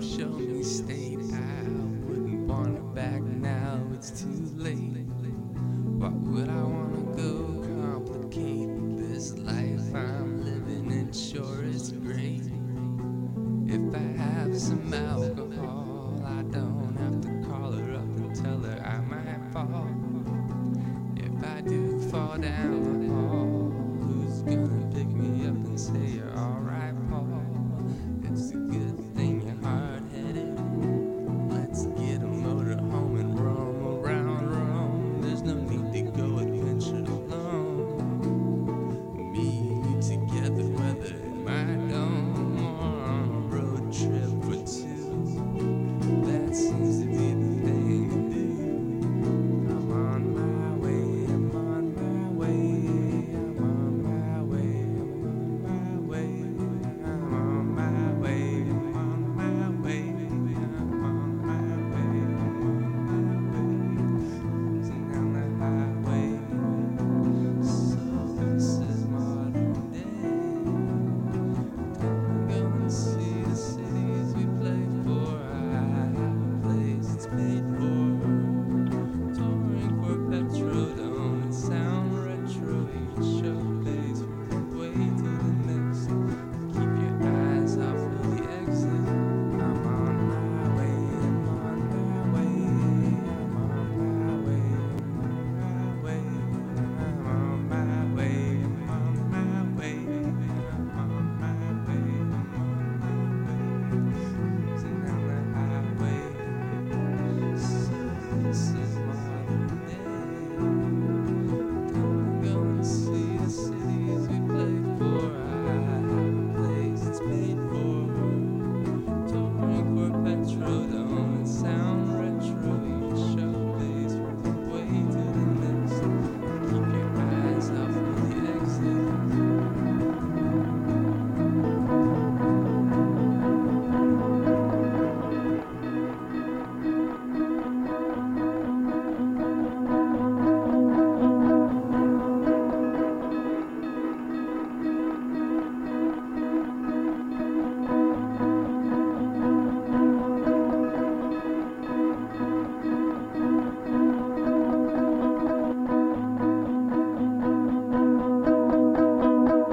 show me state. I wouldn't want it back now, it's too late. Why would I wanna go complicate this life I'm living? It sure is great if I have some alcohol. I don't.